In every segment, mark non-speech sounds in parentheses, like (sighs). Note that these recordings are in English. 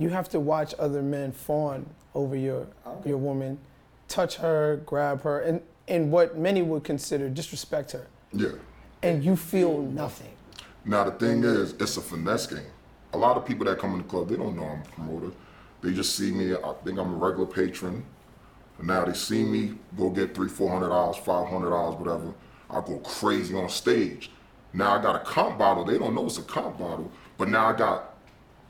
You have to watch other men fawn over your your woman, touch her, grab her, and, and what many would consider disrespect her. Yeah. And you feel nothing. Now the thing is, it's a finesse game. A lot of people that come in the club, they don't know I'm a promoter. They just see me. I think I'm a regular patron. And now they see me go get three, four hundred dollars, five hundred dollars, whatever. I go crazy on stage. Now I got a comp bottle. They don't know it's a comp bottle, but now I got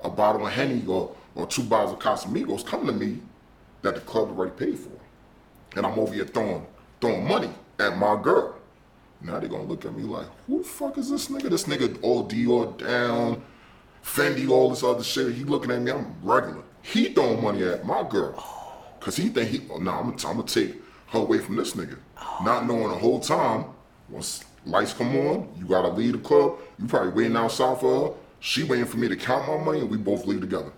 a bottle of Henny or, or two bottles of Casamigos coming to me that the club already paid for, and I'm over here throwing throwing money at my girl. Now they're gonna look at me like, who the fuck is this nigga? This nigga all Dior down, Fendi, all this other shit. He looking at me, I'm regular. He throwing money at my girl. Cause he think he, oh, nah, I'm gonna take her away from this nigga. Not knowing the whole time, once lights come on, you gotta leave the club. You probably waiting outside for her. She waiting for me to count my money and we both leave together.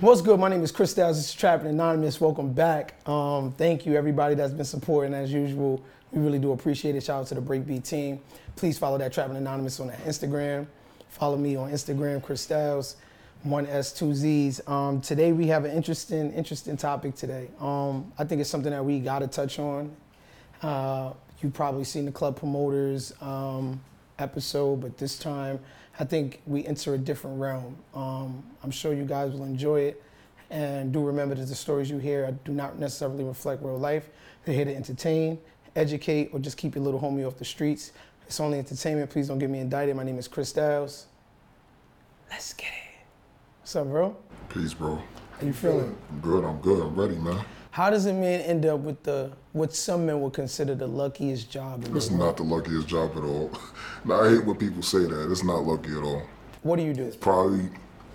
What's good? My name is Chris Styles. This is Trapping Anonymous. Welcome back. Um, thank you, everybody that's been supporting as usual. We really do appreciate it. Shout out to the Breakbeat team. Please follow that Trapping Anonymous on that Instagram. Follow me on Instagram, Chris Styles, one S, two Z's. Um, today we have an interesting, interesting topic today. Um, I think it's something that we got to touch on. Uh, you've probably seen the club promoters um, episode, but this time I think we enter a different realm. Um, I'm sure you guys will enjoy it. And do remember that the stories you hear do not necessarily reflect real life. They're here to entertain, educate, or just keep your little homie off the streets. It's only entertainment. Please don't get me indicted. My name is Chris Styles. Let's get it. What's up, bro? Peace, bro. How you feeling? I'm good. I'm good. I'm ready, man. How does a man end up with the what some men would consider the luckiest job in the It's not the luckiest job at all. (laughs) now, I hate when people say that. It's not lucky at all. What do you do? Probably,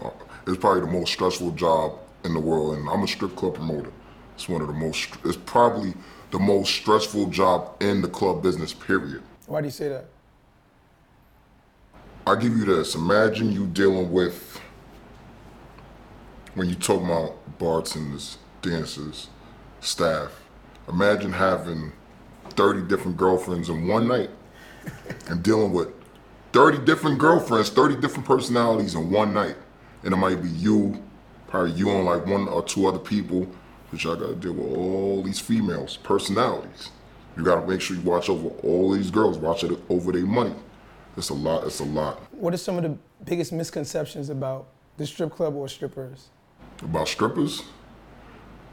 uh, it's probably the most stressful job in the world, and I'm a strip club promoter. It's one of the most. It's probably the most stressful job in the club business. Period. Why do you say that? I give you this. Imagine you dealing with when you talk about bartenders, dancers, staff. Imagine having 30 different girlfriends in one night and dealing with 30 different girlfriends, 30 different personalities in one night. And it might be you, probably you and like one or two other people, but y'all gotta deal with all these females, personalities. You gotta make sure you watch over all these girls, watch it over their money. It's a lot, it's a lot. What are some of the biggest misconceptions about the strip club or strippers? about strippers.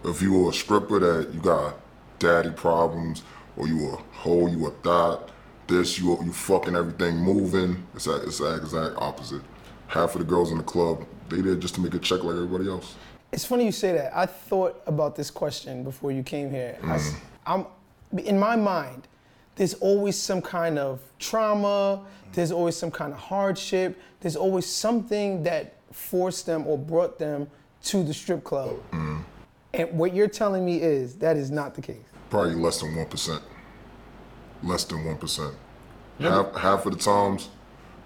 If you were a stripper that you got daddy problems, or you a hoe, you a thought, this, you you fucking everything moving. It's that it's the exact opposite. Half of the girls in the club, they there just to make a check like everybody else. It's funny you say that. I thought about this question before you came here. Mm-hmm. I'm in my mind, there's always some kind of trauma, there's always some kind of hardship, there's always something that forced them or brought them to the strip club. Mm. And what you're telling me is that is not the case. Probably less than one percent. Less than one percent. Half half of the times,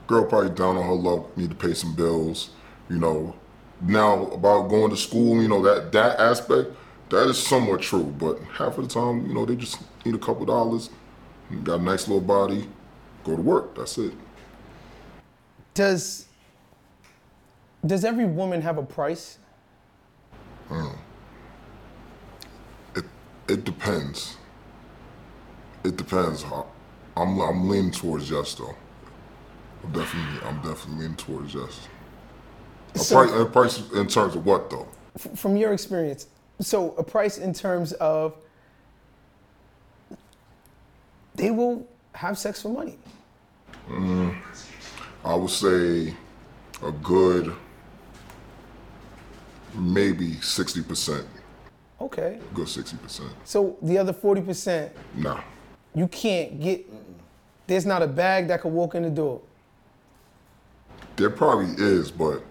girl probably down on her luck, need to pay some bills. You know, now about going to school, you know that that aspect that is somewhat true. But half of the time, you know, they just need a couple dollars. Got a nice little body, go to work. That's it. Does does every woman have a price? It it depends. It depends. I'm I'm leaning towards yes though. I'm definitely I'm definitely leaning towards yes. A So- price, a price in terms of what though? From your experience, so a price in terms of they will have sex for money. Mm, I would say a good maybe sixty percent. Okay. Good sixty percent. So the other 40%, Nah. You can't get. There's not a bag that could walk in the door. There probably is, but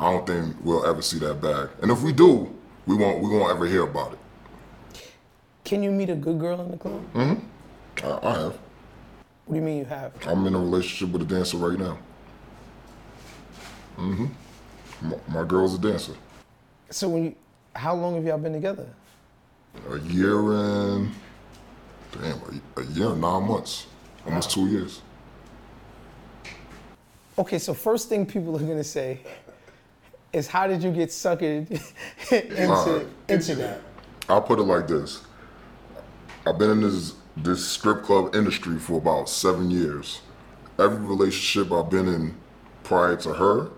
I don't think we'll ever see that bag. And if we do, we won't we won't ever hear about it. Can you meet a good girl in the club? Mm-hmm. I, I have. What do you mean you have? I'm in a relationship with a dancer right now. Mm hmm My, my girl's a dancer. So when you, how long have y'all been together? A year and damn, a, a year and nine months, almost two years. Okay, so first thing people are gonna say is how did you get suckered (laughs) into into that? I'll put it like this. I've been in this this strip club industry for about seven years. Every relationship I've been in prior to her,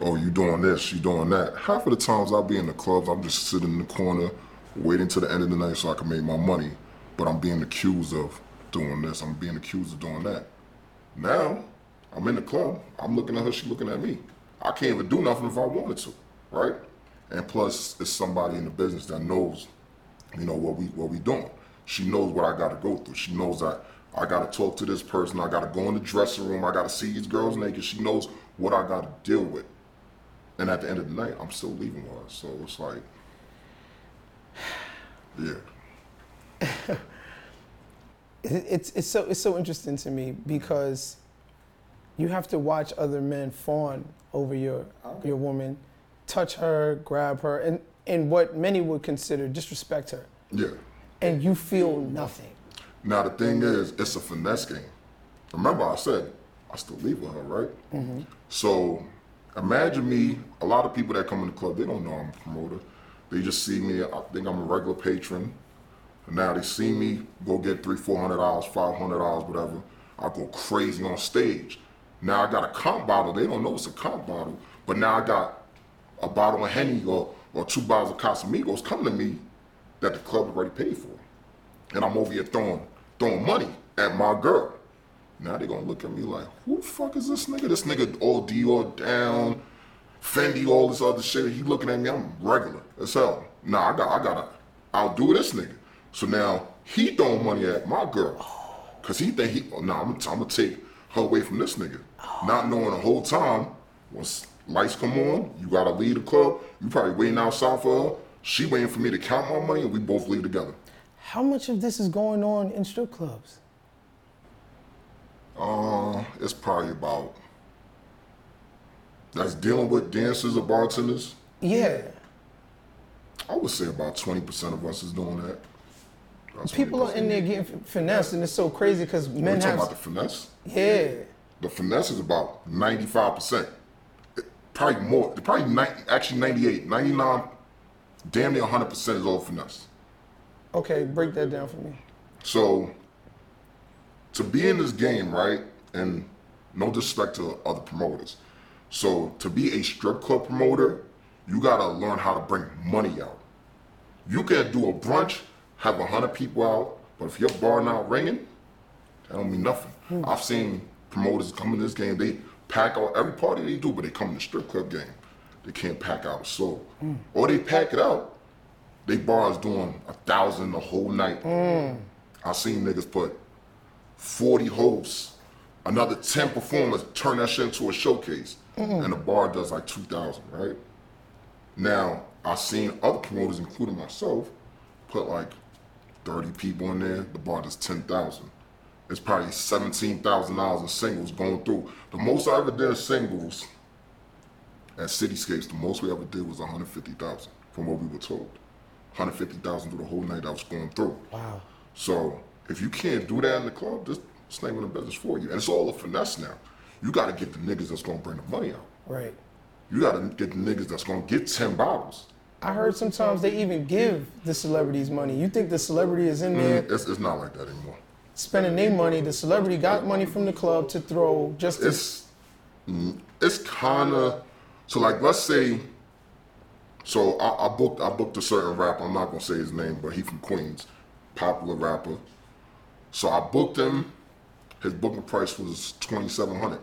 oh, you doing this, you doing that. Half of the times I'll be in the clubs, I'm just sitting in the corner, waiting till the end of the night so I can make my money. But I'm being accused of doing this, I'm being accused of doing that. Now, I'm in the club, I'm looking at her, she looking at me. I can't even do nothing if I wanted to, right? And plus, it's somebody in the business that knows, you know, what we what we doing. She knows what I got to go through. She knows that I got to talk to this person. I got to go in the dressing room. I got to see these girls naked. She knows what I got to deal with. And at the end of the night, I'm still leaving her. So it's like, yeah. (laughs) It's it's so it's so interesting to me because you have to watch other men fawn over your your woman, touch her, grab her, and and what many would consider disrespect her, Yeah. and you feel nothing. Now the thing is, it's a finesse game. Remember, I said I still leave with her, right? Mm-hmm. So imagine me. A lot of people that come in the club, they don't know I'm a promoter. They just see me. I think I'm a regular patron. Now they see me go get three, four hundred dollars, five hundred dollars, whatever. I go crazy on stage. Now I got a comp bottle. They don't know it's a comp bottle, but now I got a bottle of Henny or, or two bottles of Casamigos coming to me that the club already paid for and I'm over here throwing throwing money at my girl. Now they gonna look at me like, who the fuck is this nigga? This nigga all Dior down, Fendi, all this other shit. He looking at me, I'm regular as hell. Nah, I got I gotta outdo this nigga. So now he throwing money at my girl. Cause he think he oh, nah, I'm, I'm gonna take her away from this nigga. Not knowing the whole time, once lights come on, you gotta leave the club. You probably waiting outside for her. She waiting for me to count my money and we both leave together. How much of this is going on in strip clubs? Uh, it's probably about that's dealing with dancers or bartenders. Yeah, I would say about twenty percent of us is doing that. About people are in there getting fin- finessed, and it's so crazy because We men talking have about the finesse. yeah. The finesse is about ninety-five percent, probably more. Probably 90, actually 98, 99, damn near hundred percent is all finesse. Okay, break that down for me. So, to be in this game, right, and no disrespect to other promoters. So, to be a strip club promoter, you gotta learn how to bring money out. You can do a brunch, have a hundred people out, but if your bar not ringing, that don't mean nothing. Hmm. I've seen promoters come in this game, they pack out every party they do, but they come in the strip club game. They can't pack out a soul. Hmm. Or they pack it out, they bars doing a thousand the whole night. Hmm. I seen niggas put 40 hosts, another 10 performers, turn that shit into a showcase. And the bar does like 2,000, right? Now, I've seen other promoters, including myself, put like 30 people in there, the bar does 10,000. It's probably $17,000 in singles going through. The most I ever did in singles at Cityscapes, the most we ever did was 150,000 from what we were told. 150,000 through the whole night I was going through. Wow. So if you can't do that in the club, this this ain't gonna business for you. And it's all a finesse now. You gotta get the niggas that's gonna bring the money out. Right. You gotta get the niggas that's gonna get 10 bottles. I heard sometimes they even give the celebrities money. You think the celebrity is in there It's, it's not like that anymore. spending their money? The celebrity got money from the club to throw just to It's mm, it's kinda so like let's say so I, I booked I booked a certain rapper, I'm not gonna say his name, but he from Queens, popular rapper. So I booked him, his booking price was twenty seven hundred.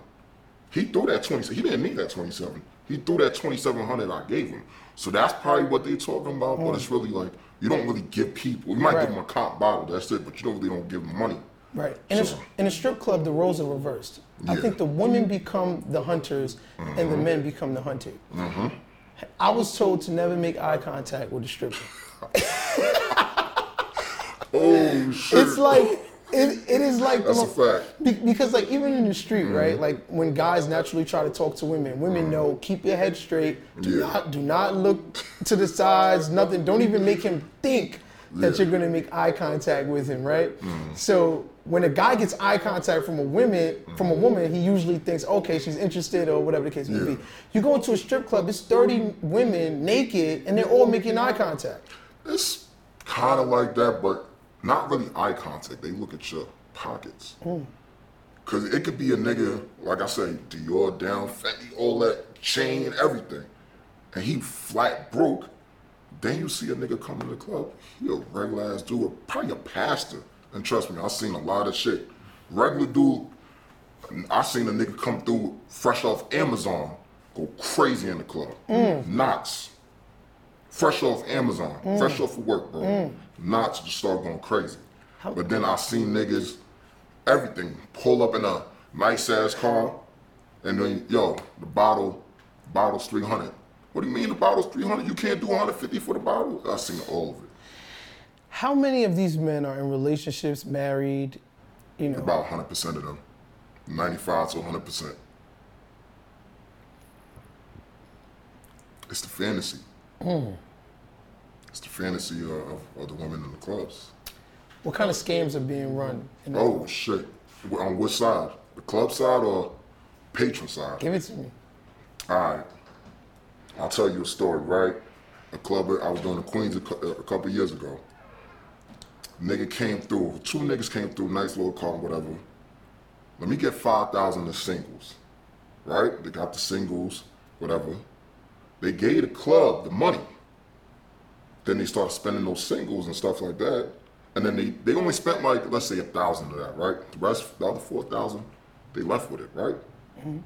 He threw that twenty he didn't need that twenty seven. He threw that twenty seven hundred I gave him. So that's probably what they're talking about, but it's really like, You don't really give people. You might Right. give them a cop bottle. That's it. But you don't really don't give them money. Right. In a, in a strip club, the roles are reversed. I think the women become the hunters and the men become the hunted. Mm-hmm. I was told to never make eye contact with a stripper. (laughs) Oh (laughs) shit! It's like it, it is like That's the a fact. Be- because like even in the street, Mm-hmm. right? Like when guys naturally try to talk to women, women know keep your head straight. Do Yeah. not do not look to the sides. Nothing. Don't even make him think that Yeah. you're gonna make eye contact with him, right? So when a guy gets eye contact from a woman, from a woman, he usually thinks, okay, she's interested or whatever the case may Yeah. be. You go into a strip club, it's 30 women naked, and they're all making eye contact. It's kind of like that, but not really eye contact. They look at your pockets. Oh. Cause it could be a nigga, like I say, Dior down, Fendi, all that chain, everything, and he flat broke. Then you see a nigga come in the club, he a regular ass dude, probably a pastor. And trust me, I seen a lot of shit. Regular dude, I seen a nigga come through fresh off Amazon, go crazy in the club. Mm. Knots. Fresh off Amazon, mm. fresh off of work, bro. Mm. Knots just start going crazy. But then I seen niggas, everything, pull up in a nice ass car, and then yo, the bottle, bottle's three hundred. What do you mean the bottle's three hundred? You can't do one hundred fifty for the bottle? I seen all of it. How many of these men are in relationships, married, you know? About hundred percent of them, ninety-five to hundred percent. It's the fantasy. It's the fantasy of, of, of the women in the clubs. What kind of scams are being run? Oh shit! On which side? The club side or patron side? Give it to me. All right. I'll tell you a story, right? A club I was doing in Queens a, a couple years ago. Nigga came through. Two niggas came through. Nice little car, whatever. Let me get five thousand in singles, right? They got the singles, whatever. They gave the club the money. Then they started spending those singles and stuff like that. And then they, they only spent like, let's say a thousand of that, right? The rest, the other four thousand, they left with it, right? Mm-hmm.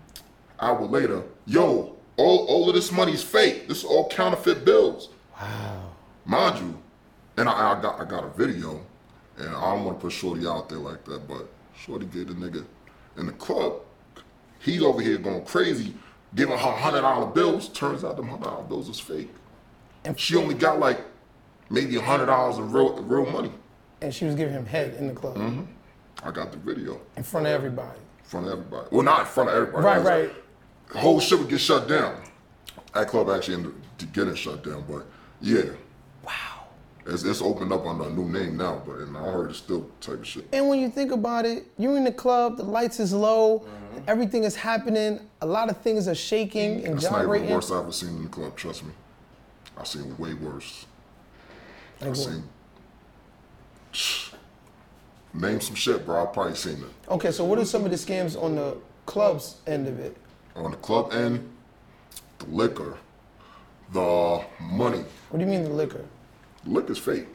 Hour later, yo, all, all of this money's fake. This is all counterfeit bills. Wow. Mind you, and I, I got I got a video, and I don't want to put Shorty out there like that, but Shorty gave the nigga in the club. He's over here going crazy, giving her hundred dollar bills. Turns out them hundred dollar bills is fake. And- She only got like maybe a hundred dollars in real real money. And she was giving him head in the club Mm-hmm. I got the video in front of everybody. in front of everybody. Well, not in front of everybody. Right, right. The whole shit would get shut down. That club actually ended up getting shut down, but yeah. Wow. It's, it's opened up under a new name now, but and I heard it's still type of shit. And when you think about it, you're in the club, the lights is low, Mm-hmm. Everything is happening, a lot of things are shaking and That's not even the worst I've ever seen in the club, trust me. I've seen way worse. Like I've what? seen. (sighs) Name some shit, bro. I've probably seen it. Okay, so what are some of the scams on the club's end of it? On the club end, the liquor, the money. What do you mean the liquor? Liquor's fake.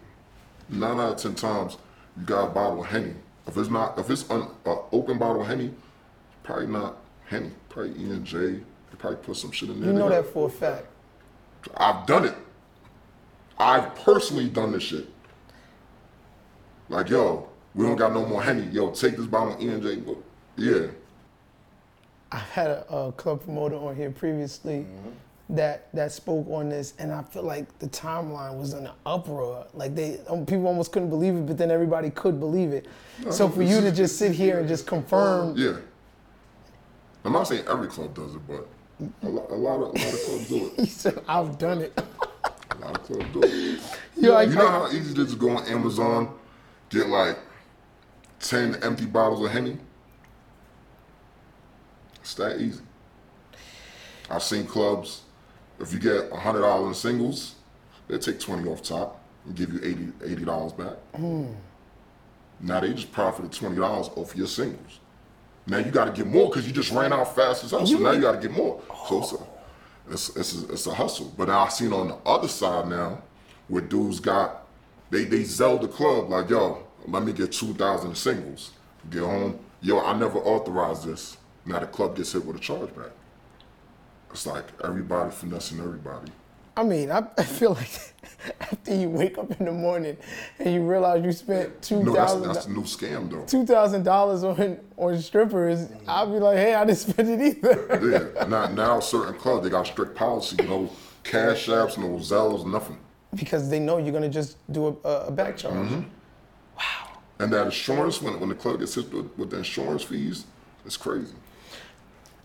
Nine out of ten times, you got a bottle of Henny. If it's not, if it's an uh, open bottle of Henny, probably not Henny. Probably E and J. They probably put some shit in there. You know that for a fact. I've done it. I've personally done this shit. Like, yo, we don't got no more Henny. Yo, take this bottle of E and J. Yeah. I've had a, a club promoter on here previously Mm-hmm. that that spoke on this, and I feel like the timeline was in an uproar. Like they, um, people almost couldn't believe it, but then everybody could believe it. So for you to just sit here and just confirm, Yeah. I'm not saying every club does it, but a lot, a lot of a lot of clubs do it. (laughs) he said, "I've done it." A lot of clubs do it. (laughs) Yo, I, You know how easy it is to go on Amazon, get like 10 empty bottles of Henny? It's that easy. I've seen clubs, if you get $100 in singles, they take 20 off top and give you 80 $80 back. Hmm. Now they just profited $20 off your singles. Now you got to get more because you just ran out fast as hell. So now you got to get more. So it's a, it's, it's, a, it's a hustle. But I've seen on the other side now where dudes got, they, they sell the club like, yo, let me get 2,000 singles. Get home, yo, I never authorized this. Now the club gets hit with a chargeback. It's like everybody finessing everybody. I mean, I, I feel like (laughs) after you wake up in the morning and you realize you spent two No, that's, that's the new scam though. two thousand dollars on on strippers, I'll be like, hey, I didn't (laughs) spend it either. Yeah. Now, now certain clubs they got strict policy. No cash apps, no Zelles, nothing. because they know you're gonna just do a, a back charge. Mm-hmm. And that insurance, when when the club gets hit with, with the insurance fees, it's crazy.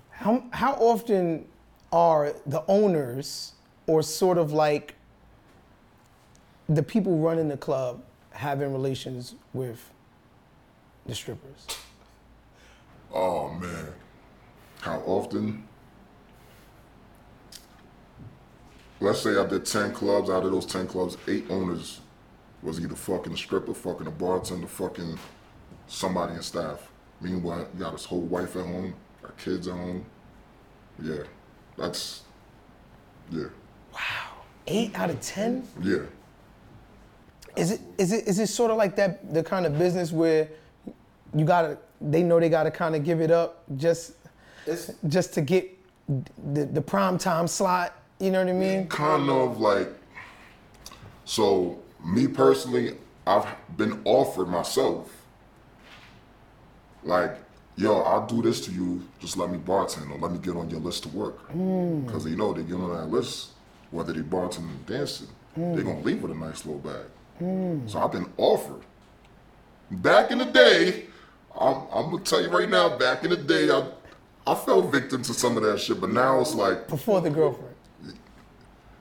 How how often are the owners or sort of like the people running the club having relations with the strippers? Oh man, how often? Let's say I did ten clubs. Out of those ten clubs, eight owners was either fucking a stripper, fucking a bartender, fucking somebody in staff. Meanwhile, you got his whole wife at home, got kids at home. Yeah, that's yeah, Eight out of ten? yeah. Is it is it is it sort of like that the kind of business where you gotta they know they gotta kind of give it up just It's just to get the the prime time slot? You know what I mean? kind of like so me personally i've been offered myself like yo i'll do this to you just let me bartend or let me get on your list to work mm. because you know they get on that list whether they bartend or dancing they're gonna leave with a nice little bag so i've been offered back in the day I'm, I'm gonna tell you right now back in the day i I fell victim to some of that shit, but now it's like Before the girlfriend,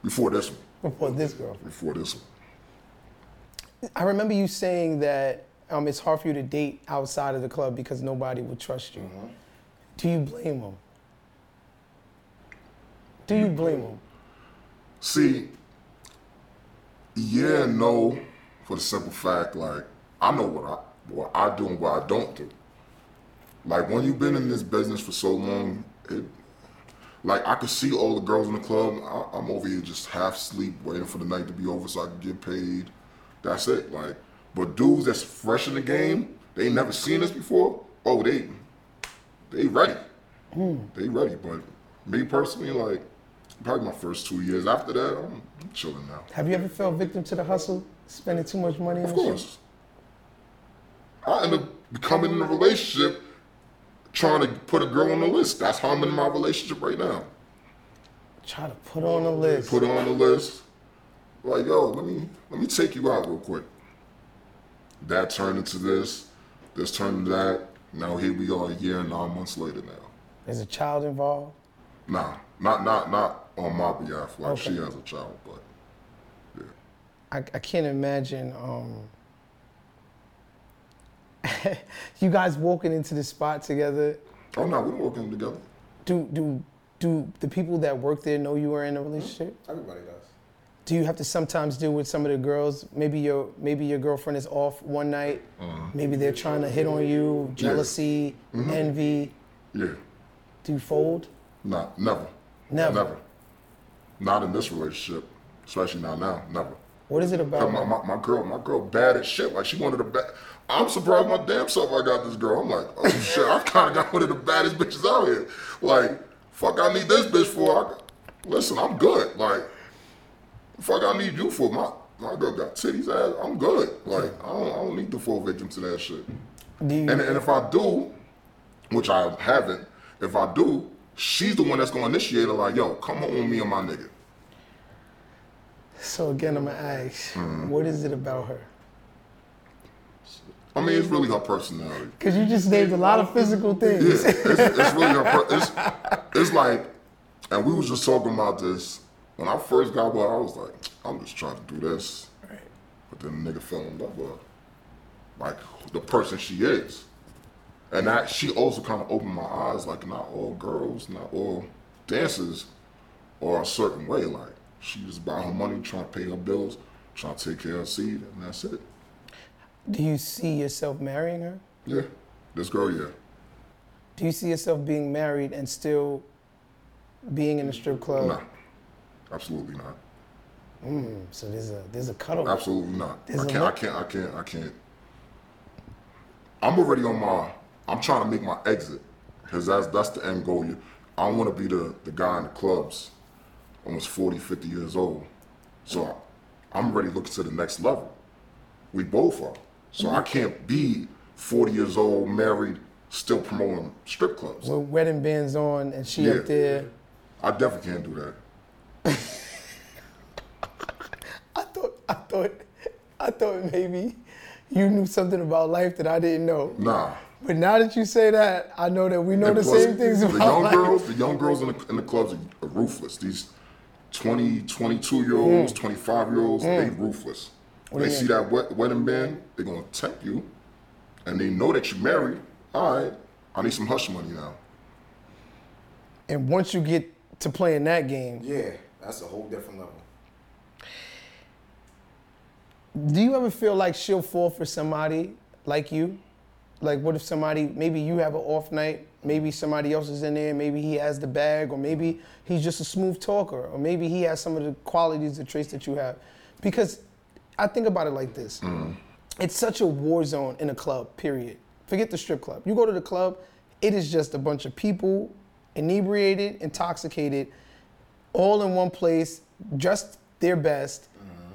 before this one, before this girlfriend. before this one. I remember you saying that um, it's hard for you to date outside of the club because nobody would trust you. Do you blame them? Do you blame them? See, yeah, no, for the simple fact, like I know what I what I do and what I don't do. Like when you've been in this business for so long, it, like I could see all the girls in the club. I, I'm over here just half asleep, waiting for the night to be over so I can get paid. That's it. Like, but dudes that's fresh in the game, they never seen this before. Oh, they they ready. Hmm. They ready. But me personally, like probably my first two years. After that, I'm, I'm chilling now. Have you ever fell victim to the hustle, spending too much money on Of shit? course. I end up becoming in a relationship trying to put a girl on the list. That's how I'm in my relationship right now. Try to put on the list. Put her on the list. Like, yo, let me let me take you out real quick. That turned into this, this turned into that. Now here we are a year and nine months later now. Is a child involved. Nah, not not not on my behalf. Like she has a child, but yeah. I, I can't imagine um, (laughs) you guys walking into the spot together. Oh no, we're working together. Do do do the people that work there know you are in a relationship? Mm-hmm. everybody does. Do you have to sometimes deal with some of the girls? Maybe your maybe your girlfriend is off one night. Mm-hmm. Maybe they're trying to hit on you. Jealousy, mm-hmm. envy. Yeah. Do you fold? Nah, never. Never. Never. Not in this relationship, especially not now. Never. What is it about? My, my, my girl, my girl, bad as shit. Like she wanted a bad. I'm surprised my damn self I got this girl. I'm like, oh (laughs) shit, I kind of got one of the baddest bitches out here. Like, fuck, I need this bitch for. I, listen, I'm good. Like, fuck, I need you for. My my girl got titties ass. I'm good. Like, I don't, I don't need to fall victim to that shit. You, And, and if I do, which I haven't, if I do, she's the one that's gonna initiate it. Like, yo, come home with me and my nigga. so again, I'm gonna ask, Mm-hmm. what is it about her? I mean, it's really her personality. Because you just named a lot of physical Yeah, things. it's, it's really her. Per- it's, it's like, and we was just talking about this when I first got with her. I was like, I'm just trying to do this, but then the nigga fell in love with her, like the person she is, and that she also kind of opened my eyes. Like, not all girls, not all dancers are a certain way. Like, she just about her money, trying to pay her bills, trying to take care of her seed, and that's it. Do you see yourself marrying her? Yeah, this girl, yeah. Do you see yourself being married and still being in a strip club? Nah, absolutely not. Mm, so there's a there's a cutoff. Absolutely not. There's I can't, lo- I can't. I can't. I can't. I'm already on my. I'm trying to make my exit because that's that's the end goal. You, I don't want to be the the guy in the clubs almost 40, 50 years old. So I'm ready to look to the next level. We both are. So I mm-hmm. can't be 40 years old, married, still promoting strip clubs. With wedding bands on and she Yeah. up there. I definitely can't do that. (laughs) I thought I thought I thought maybe you knew something about life that I didn't know. Nah. But now that you say that, I know that we know And the plus, same things the young life. girls, the young girls in the, in the clubs are, are ruthless. These 20, 22 year olds, 25 year olds, they ruthless. Mm. they see mean? that wed- wedding band, they're gonna tempt you, and they know that you're married. All right, I need some hush money now. And once you get to playing that game, Yeah, that's a whole different level. do you ever feel like she'll fall for somebody like you? Like, what if somebody, maybe you have an off night, maybe somebody else is in there, maybe he has the bag, or maybe he's just a smooth talker, or maybe he has some of the qualities, the traits that you have. Because I think about it like this mm-hmm. it's such a war zone in a club, period. Forget the strip club. You go to the club, it is just a bunch of people, inebriated, intoxicated, all in one place, just their best, mm-hmm.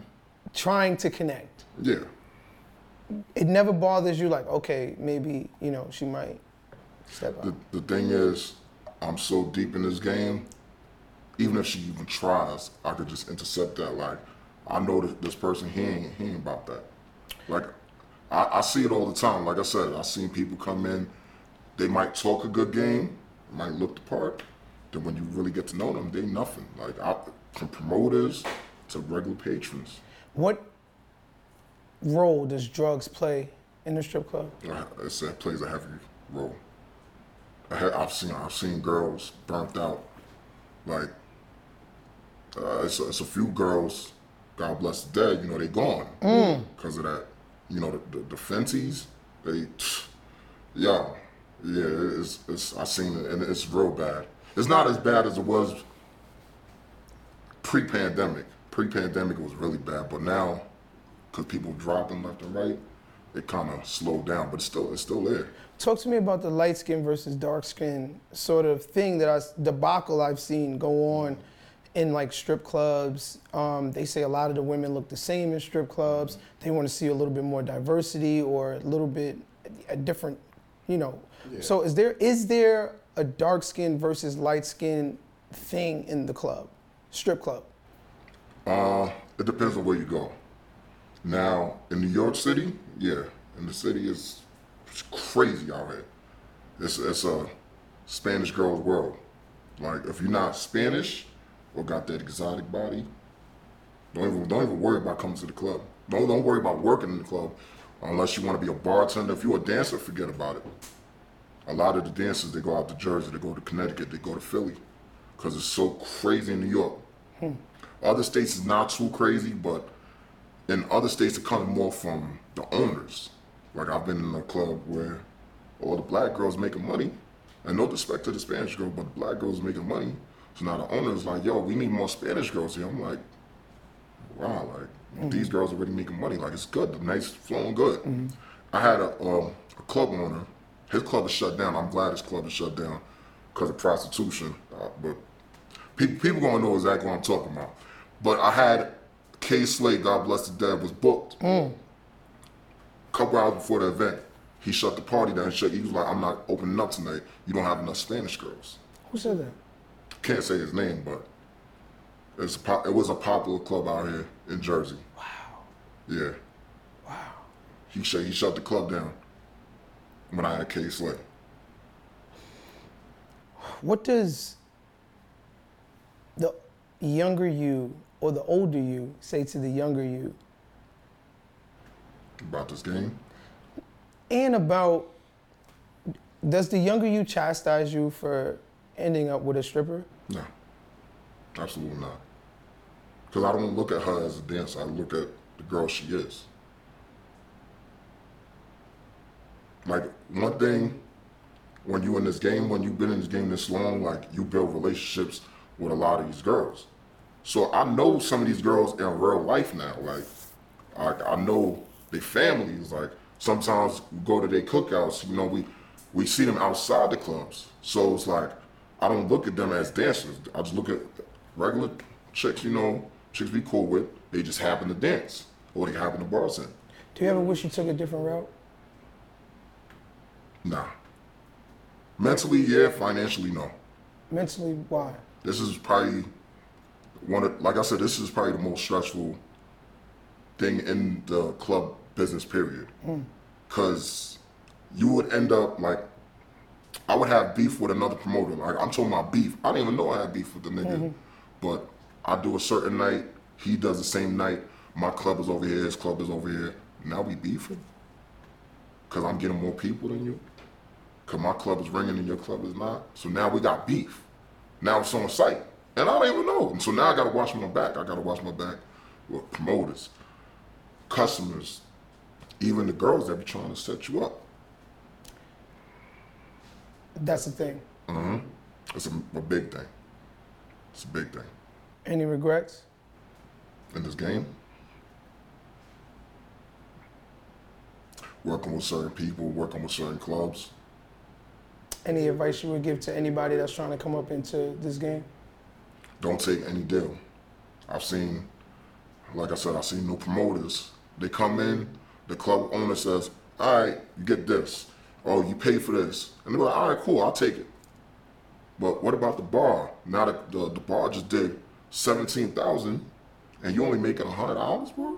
trying to connect Yeah, it never bothers you like okay maybe you know she might step up the, the thing is, I'm so deep in this game. Even if she even tries, I could just intercept that. Like, I know that this person he ain't he ain't about that. Like, I, I see it all the time. Like I said, I've seen people come in. They might talk a good game, might look the part. Then when you really get to know them, they nothing. Like, I, from promoters to regular patrons. what role does drugs play in the strip club It's, it plays a heavy role. I've seen I've seen girls burnt out. Like uh, it's, a, it's a few girls, God bless the dead. You know they gone because of that. You know the the, the Fenties, they, (sniffs) yeah, yeah. It's, it's I seen it and it's real bad. It's not as bad as it was pre-pandemic. Pre-pandemic it was really bad, but now because people dropping left and right, it kind of slowed down. But it's still it's still there. talk to me about the light skin versus dark skin sort of thing that i debacle i've seen go on in like strip clubs um, they say a lot of the women look the same in strip clubs they want to see a little bit more diversity or a little bit a different you know so is there is there a dark skin versus light skin thing in the club strip club Uh, it depends on where you go. Now, in New York City, yeah, and the city is crazy out here. It's it's a Spanish girl's world. Like if you're not Spanish or got that exotic body, don't even don't even worry about coming to the club. Don't don't worry about working in the club unless you want to be a bartender. If you're a dancer, forget about it. A lot of the dancers they go out to Jersey, they go to Connecticut, they go to Philly, because it's so crazy in New York. Hmm. Other states is not too crazy, but in other states it comes more from the owners. Like I've been in a club where all the black girls making money, and no disrespect to the Spanish girl, but the black girls making money. So now the owner's like, "Yo, we need more Spanish girls here." I'm like, "Wow, like these girls are already making money. Like it's good. The night's flowing good." I had a, um, a club owner. His club is shut down. I'm glad his club is shut down because of prostitution. Uh, but people, people gonna know exactly what I'm talking about. But I had Kay Slay, God bless the dead, was booked. Mm. A couple hours before the event, he shut the party down. He, shut, he was like, "I'm not opening up tonight. You don't have enough Spanish girls." who said that Can't say his name, but it's pop, it was a popular club out here in Jersey. Wow. Yeah. Wow. He shut he shut the club down when I had Kay Slay. What does the younger you or the older you say to the younger you about this game. and about does the younger you chastise you for ending up with a stripper? No, absolutely not. Because I don't look at her as a dancer. I look at the girl she is. Like one thing, when you in this game, when you've been in this game this long, like you build relationships with a lot of these girls. So I know some of these girls in real life now. Like I, I know their families. Like sometimes we go to their cookouts. You know, we we see them outside the clubs. So it's like I don't look at them as dancers. I just look at regular chicks, you know, chicks be cool with. They just happen to dance or they happen to bartend. Do you ever wish you took a different route? Nah. Mentally, yeah. Financially, no. Mentally, why? This is probably one of, like I said, this is probably the most stressful thing in the club business period. Mm. Cause you would end up like, I would have beef with another promoter. Like I'm talking about beef. I didn't even know I had beef with the nigga, mm-hmm. but I do a certain night. He does the same night. My club is over here. His club is over here. Now we beefing. Cause I'm getting more people than you. Cause my club is ringing and your club is not. So now we got beef. Now it's on site. And I don't even know. So now I gotta watch my back. I gotta watch my back with promoters, customers, even the girls that be trying to set you up. That's the thing. Mm-hmm. It's a, a big thing. It's a big thing. Any regrets? In this game, working with certain people, working with certain clubs, Any advice you would give to anybody that's trying to come up into this game? Don't take any deal. I've seen, like I said, I've seen no promoters. They come in, the club owner says, all right, you get this. Oh, you pay for this. And they're like, all right, cool, I'll take it. But what about the bar? Now the, the bar just did 17000 and you only making $100, bro?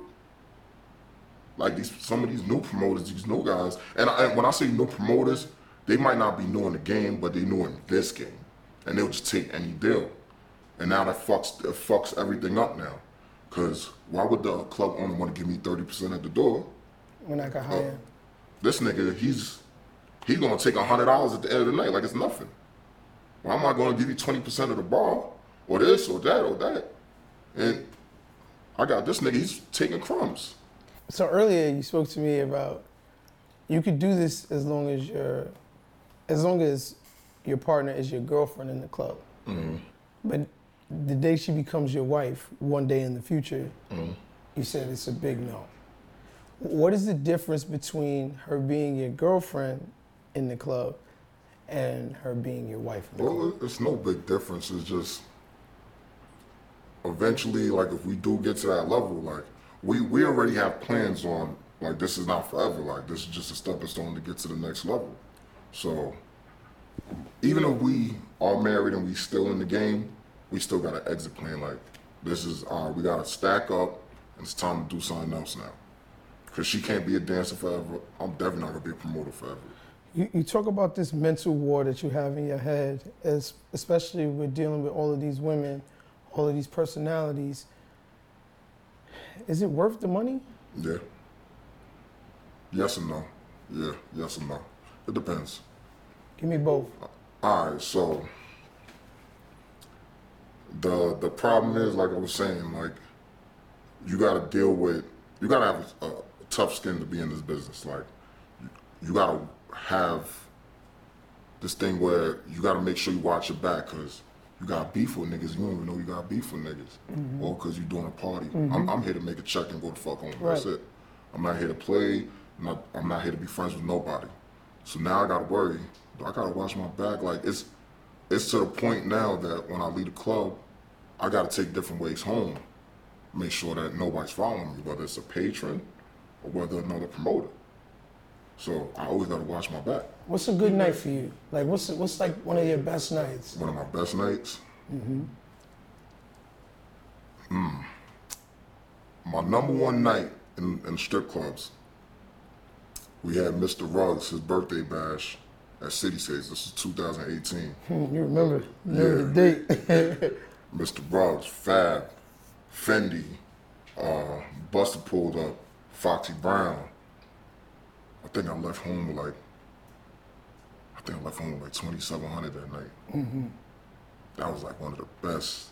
Like these, some of these new promoters, these new guys, and, I, and when I say new promoters, they might not be new in the game, but they new in this game, and they'll just take any deal, and now that fucks it fucks everything up now, cause why would the club owner want to give me thirty percent at the door? When I got uh, hired? This nigga, he's he's gonna take hundred dollars at the end of the night like it's nothing. Why am I gonna give you twenty percent of the bar, or this, or that, or that? And I got this nigga, he's taking crumbs. So earlier you spoke to me about you could do this as long as your as long as your partner is your girlfriend in the club. Mm-hmm. But the day she becomes your wife, one day in the future, mm-hmm. you said it's a big no. What is the difference between her being your girlfriend in the club and her being your wife in the club? Well, it's no big difference. It's just eventually, like if we do get to that level, like we we already have plans on like this is not forever. Like this is just a stepping stone to get to the next level. So even if we are married and we still in the game, we still got an exit plan. Like this is uh, we got to stack up, and it's time to do something else now. Cause she can't be a dancer forever. I'm definitely not gonna be a promoter forever. You, you talk about this mental war that you have in your head, as, especially with dealing with all of these women, all of these personalities. Is it worth the money? Yeah. Yes and no. Yeah, yes and no. It depends. Give me both. All right, so the the problem is, like I was saying, like you got to deal with, you got to have a, a tough skin to be in this business. Like you, you got to have this thing where you got to make sure you watch your back because you got beef with niggas. You don't even know you got beef with niggas, mm-hmm. or because you're doing a party. I'm, mm-hmm. I'm here to make a check and go the fuck home. That's it. I'm not here to play. I'm not, I'm not here to be friends with nobody. So now I gotta worry. I gotta watch my back. Like it's it's to the point now that when I leave the club, I gotta take different ways home. Make sure that nobody's following me, whether it's a patron or whether another promoter. So I always gotta watch my back. What's a good night for you? Like, what's what's like one of your best nights? One of my best nights. mm-hmm My number one night in, in strip clubs. We had Mr. Ruggs, his birthday bash at Cityscapes. This is 2018. Hmm, You remember? Remember the (laughs) date? (laughs) Mr. Brooks, Fab, Fendi, uh, Busta pulled up, Foxy Brown. I think I left home with like, I think I left home with like 2,700 that night. That was like one of the best,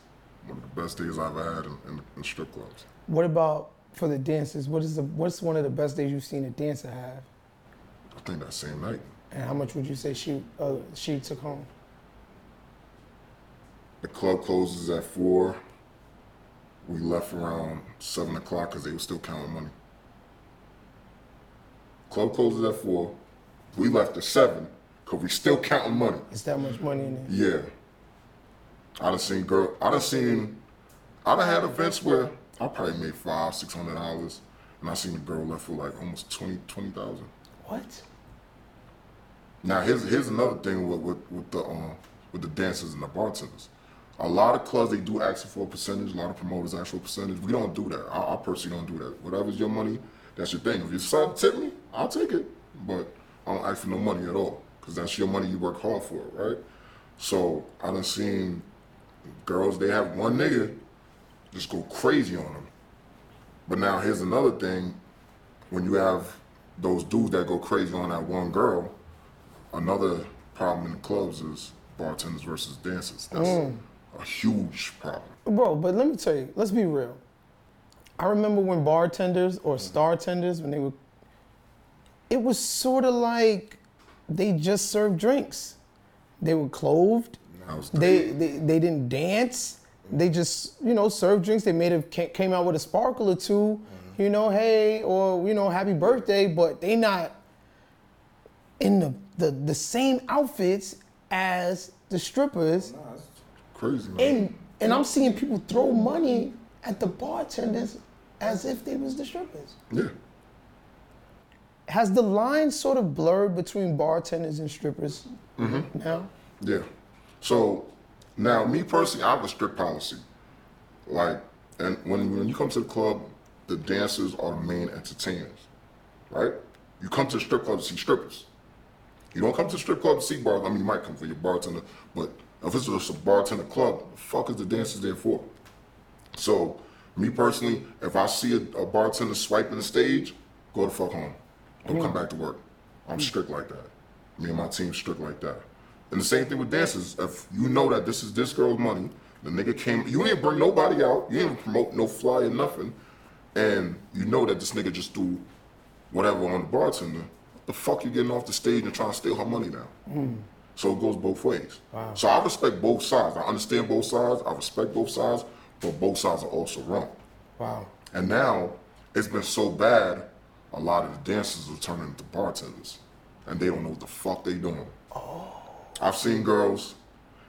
one of the best days I've had in, in, in strip clubs. what about for the dancers? What is the what's one of the best days you've seen a dancer have? I think that same night. And how much would you say she uh, she took home? The club closes at four. We left around seven o'clock because they were still counting money. Club closes at four. We left at seven because we still counting money. It's that much money in there. Yeah. I done seen girl. I done seen I done had events where I probably made five, six hundred dollars, and I seen a girl left for like almost twenty, twenty thousand. What? Now here's here's another thing with with, with the um with the dancers and the bartenders. A lot of clubs they do ask for a percentage. A lot of promoters ask for a percentage. We don't do that. I, I personally don't do that. Whatever's your money, that's your thing. If you decide to tip me, I'll take it. But I don't ask for no money at all because that's your money you work hard for, it, right? So I done seen girls they have one nigga just go crazy on them. But now here's another thing: when you have those dudes that go crazy on that one girl, another problem in the clubs is bartenders versus dancers. That's mm. a huge problem. Bro, but let me tell you, let's be real. I remember when bartenders or mm-hmm. star tenders, when they were, it was sort of like they just served drinks. They were clothed. They, they they didn't dance. They just you know served drinks. They made it came out with a sparkle or 2 mm-hmm. you know, hey or you know happy birthday, but they not in the the, the same outfits as the strippers. crazy. Man. And and I'm seeing people throw money at the bartenders as if they was the strippers. yeah. Has the line sort of blurred between bartenders and strippers mm-hmm. now? Yeah. So now, me personally, I have a strict policy. Like, and when when you come to the club, the dancers are the main entertainers, right? You come to the strip club to see strippers. You don't come to the strip club to see bars. I mean, you might come for your bartender, but if it's just a bartender club, the fuck is the dancers there for? So, me personally, if I see a, a bartender swiping the stage, go the fuck home. Don't come mm. back to work. I'm mm. strict like that. Me and my team strict like that. And the same thing with dancers. If you know that this is this girl's money, the nigga came, you didn't bring nobody out, you didn't promote no flyer, nothing, and you know that this nigga just do whatever on the bartender, the fuck you getting off the stage and trying to steal her money now? Hmm. So it goes both ways. So I respect both sides. I understand both sides. I respect both sides, but both sides are also wrong. Wow. And now it's been so bad, a lot of the dancers are turning into bartenders, and they don't know what the fuck they doing. Oh. I've seen girls,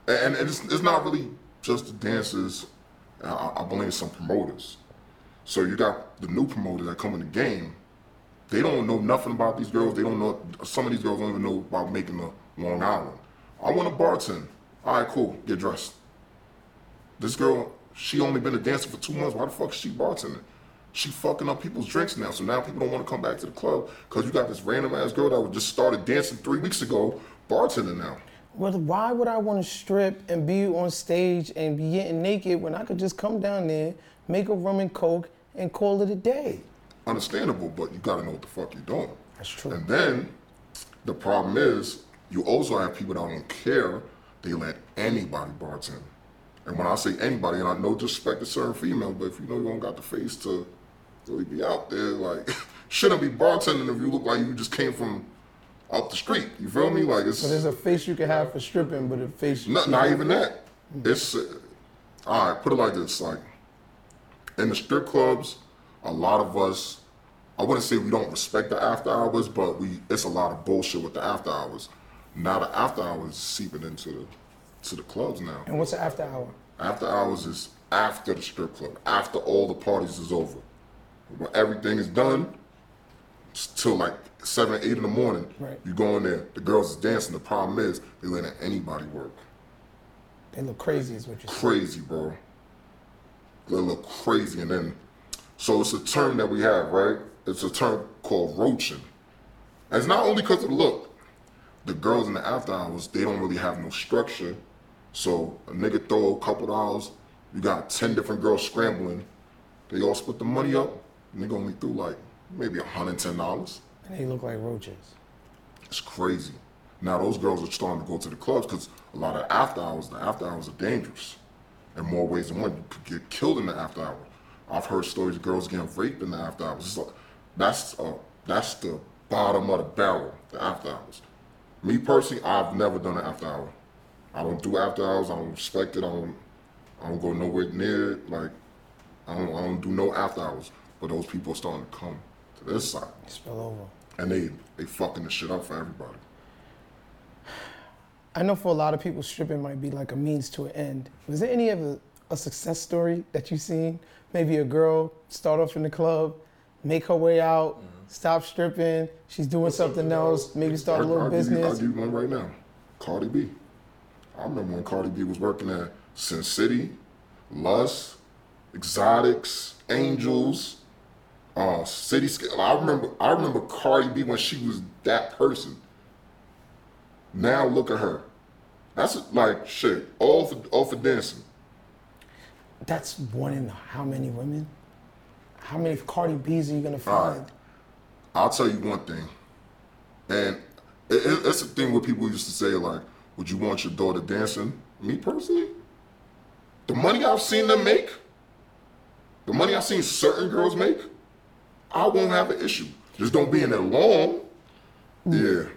and, and it's, it's not really just the dancers. I, I blame some promoters. So you got the new promoters that come in the game. They don't know nothing about these girls. They don't know. Some of these girls don't even know about making a Long Island. I want a bartend. All right, cool. Get dressed. This girl, she only been a dancer for two months. Why the fuck is she bartending? She fucking up people's drinks now. So now people don't want to come back to the club because you got this random ass girl that just started dancing three weeks ago, bartending now. Well, why would I want to strip and be on stage and be getting naked when I could just come down there, make a rum and coke, and call it a day? Understandable, but you gotta know what the fuck you're doing. That's true. And then the problem is you also have people that don't care. They let anybody bartend. And when I say anybody, and I no disrespect to certain female, but if you know you don't got the face to really be out there, like (laughs) shouldn't be bartending if you look like you just came from up the street. You feel me? Like it's But there's a face you can have for stripping, but a face you not, not even that. It's uh, all right. Put it like this: like in the strip clubs, a lot of us. I wouldn't say we don't respect the after hours, but we it's a lot of bullshit with the after hours. Now the after hours is seeping into the to the clubs now. And what's the after hour? After hours is after the strip club, after all the parties is over. When everything is done, till like seven, eight in the morning. Right. You go in there, the girls is dancing. The problem is they letting anybody work. They look crazy, is what you're saying. Crazy, bro. They look crazy, and then so it's a term that we have, right? It's a term called roaching. And it's not only because of the look. The girls in the after hours, they don't really have no structure. So a nigga throw a couple dollars, you got ten different girls scrambling. They all split the money up. Nigga only threw like maybe hundred ten dollars. And they look like roaches. It's crazy. Now those girls are starting to go to the clubs because a lot of after hours, the after hours are dangerous. In more ways than one, you could get killed in the after hour. I've heard stories of girls getting raped in the after hours. It's like, that's uh, that's the bottom of the barrel, the after hours. Me personally, I've never done an after hour. I don't do after hours. I don't respect it. I don't. I don't go nowhere near it. Like, I don't. I don't do no after hours. But those people are starting to come to this side Spill over. and they they fucking the shit up for everybody. I know for a lot of people, stripping might be like a means to an end. Was there any ever a success story that you've seen? Maybe a girl start off in the club, make her way out, stop stripping, she's doing something else, maybe start a I- little I'll give you- I'll business. give you one right now. Cardi B. I remember when Cardi B was working at Sin City, Lust, Exotics, Angels, uh, City. Scale. I remember. I remember Cardi B when she was that person. Now look at her. That's like shit. All for all for dancing. That's one in how many women? How many Cardi B's are you gonna All right. find? I'll tell you one thing, and it, it, it's a thing where people used to say like, "Would you want your daughter dancing?" Me personally, the money I've seen them make, the money I've seen certain girls make, I won't have an issue. Just don't be in there long. Mm. Yeah,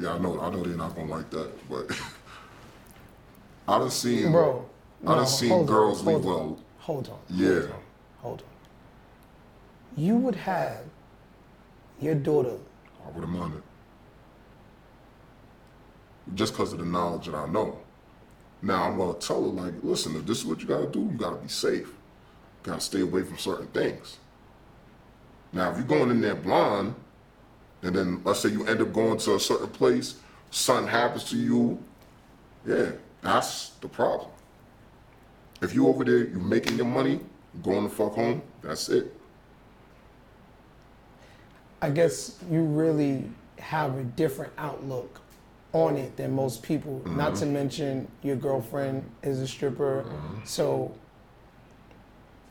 yeah, I know, I know they're not gonna like that, but (laughs) I done seen, Bro, No, seen hold on, girls leave hold on. Hold on. Yeah. Hold on. Hold on. You would have your daughter I would have minded. Just because of the knowledge that I know. Now I'm gonna tell her like, listen, if this is what you gotta do, you gotta be safe. You gotta stay away from certain things. Now if you're going in there blind, and then let's say you end up going to a certain place, something happens to you, yeah, that's the problem. If you over there, you making your money, going the fuck home, that's it. I guess you really have a different outlook on it than most people. Not mm-hmm. to mention your girlfriend is a stripper. Mm-hmm. So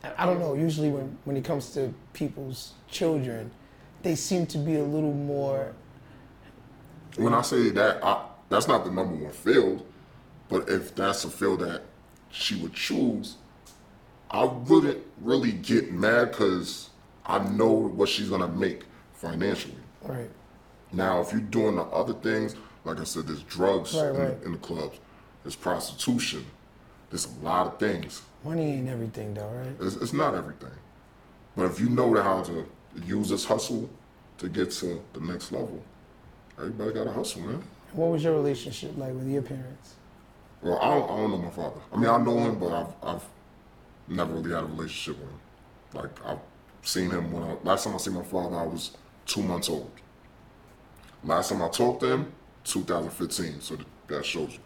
I I don't know, usually when, when it comes to people's children, they seem to be a little more When I say that, I, that's not the number one field, but if that's a field that she would choose, I wouldn't really get mad because I know what she's gonna make financially. right. Now, if you're doing the other things, like I said, there's drugs Right, in, right. in the clubs, there's prostitution, there's a lot of things. Money ain't everything though, right? It's, it's not everything, but if you know how to use this hustle to get to the next level, everybody got to hustle, man. What was your relationship like with your parents? Well, I don't, I don't know my father. I mean, I know him, but I've, I've never really had a relationship with him. Like, I've seen him when I, last time I seen my father, I was two months old. Last time I talked to him, 2015, so that- shows you.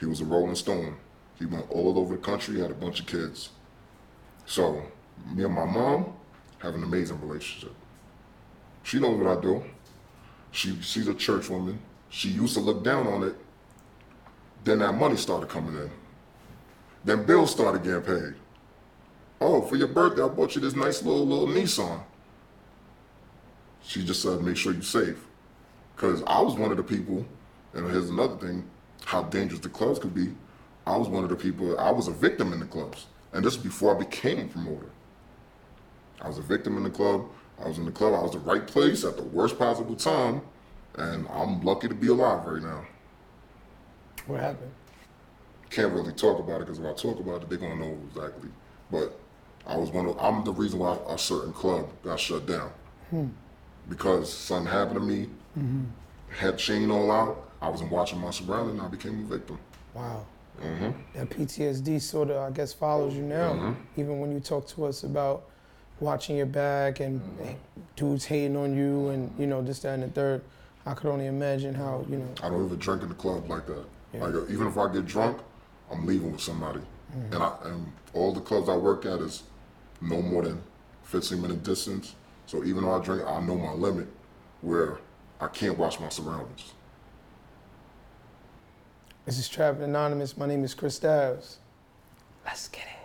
He was a Rolling Stone. He went all over the country, had a bunch of kids. So, me and my mom have an amazing relationship. She knows what I do. She, she's a church woman. She used to look down on it then that money started coming in. Then bills started getting paid. Oh, for your birthday, I bought you this nice little little Nissan. She just said, make sure you're safe. Because I was one of the people, and here's another thing, how dangerous the clubs could be. I was one of the people, I was a victim in the clubs. And this is before I became a promoter. I was a victim in the club. I was in the club. I was the right place at the worst possible time. And I'm lucky to be alive right now What happened? can't really talk about it because if I talk about it, they're gonna know exactly. But I was one of I'm the reason why a certain club got shut down hmm. because something happened to me. Mm-hmm. Had chain all out. I wasn't watching my surroundings. I became a victim. Wow. Mm-hmm. That PTSD sort of, I guess, follows you now. Mm-hmm. Even when you talk to us about watching your back and dudes hating on you and, you know, this, that, and the third, I could only imagine how, you know, I don't even drink in the club like that. Yeah. Like uh, even if I get drunk, I'm leaving with somebody. Mm-hmm. And I and all the clubs I work at is no more than 15 minute distance. So even though I drink, I know my limit where I can't watch my surroundings. this is Trapping Anonymous. My name is Chris Styles. Let's get it.